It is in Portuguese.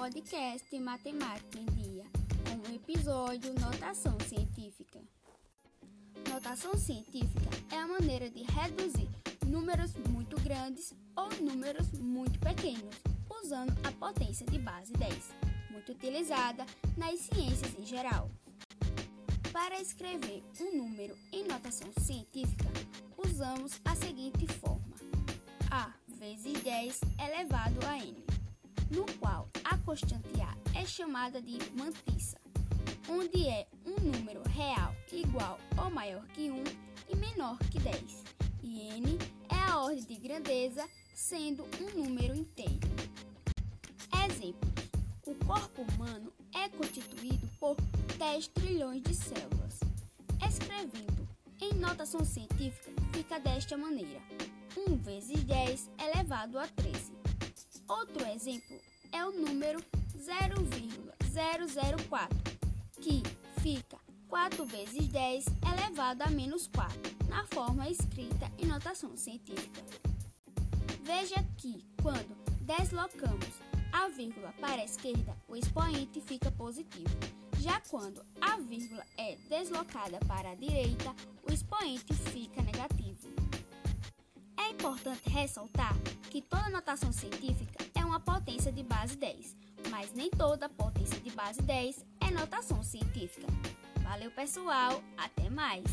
podcast Matemática em Dia, com o episódio Notação Científica. Notação científica é a maneira de reduzir números muito grandes ou números muito pequenos, usando a potência de base 10, muito utilizada nas ciências em geral. Para escrever um número em notação científica, usamos a seguinte forma: 10 elevado a n no qual a constante A é chamada de mantissa, onde é um número real igual ou maior que 1 e menor que 10, e n é a ordem de grandeza, sendo um número inteiro. Exemplos: o corpo humano é constituído por 10 trilhões de células. Escrevendo em notação científica, fica desta maneira: 1 vezes 10 elevado a 13. Outro exemplo é o número 0,004, que fica 4 vezes 10 elevado a menos 4, na forma escrita em notação científica. Veja que, quando deslocamos a vírgula para a esquerda, o expoente fica positivo. Já quando a vírgula é deslocada para a direita, o expoente fica negativo. Importante ressaltar que toda notação científica é uma potência de base 10, mas nem toda potência de base 10 é notação científica. Valeu, pessoal, até mais!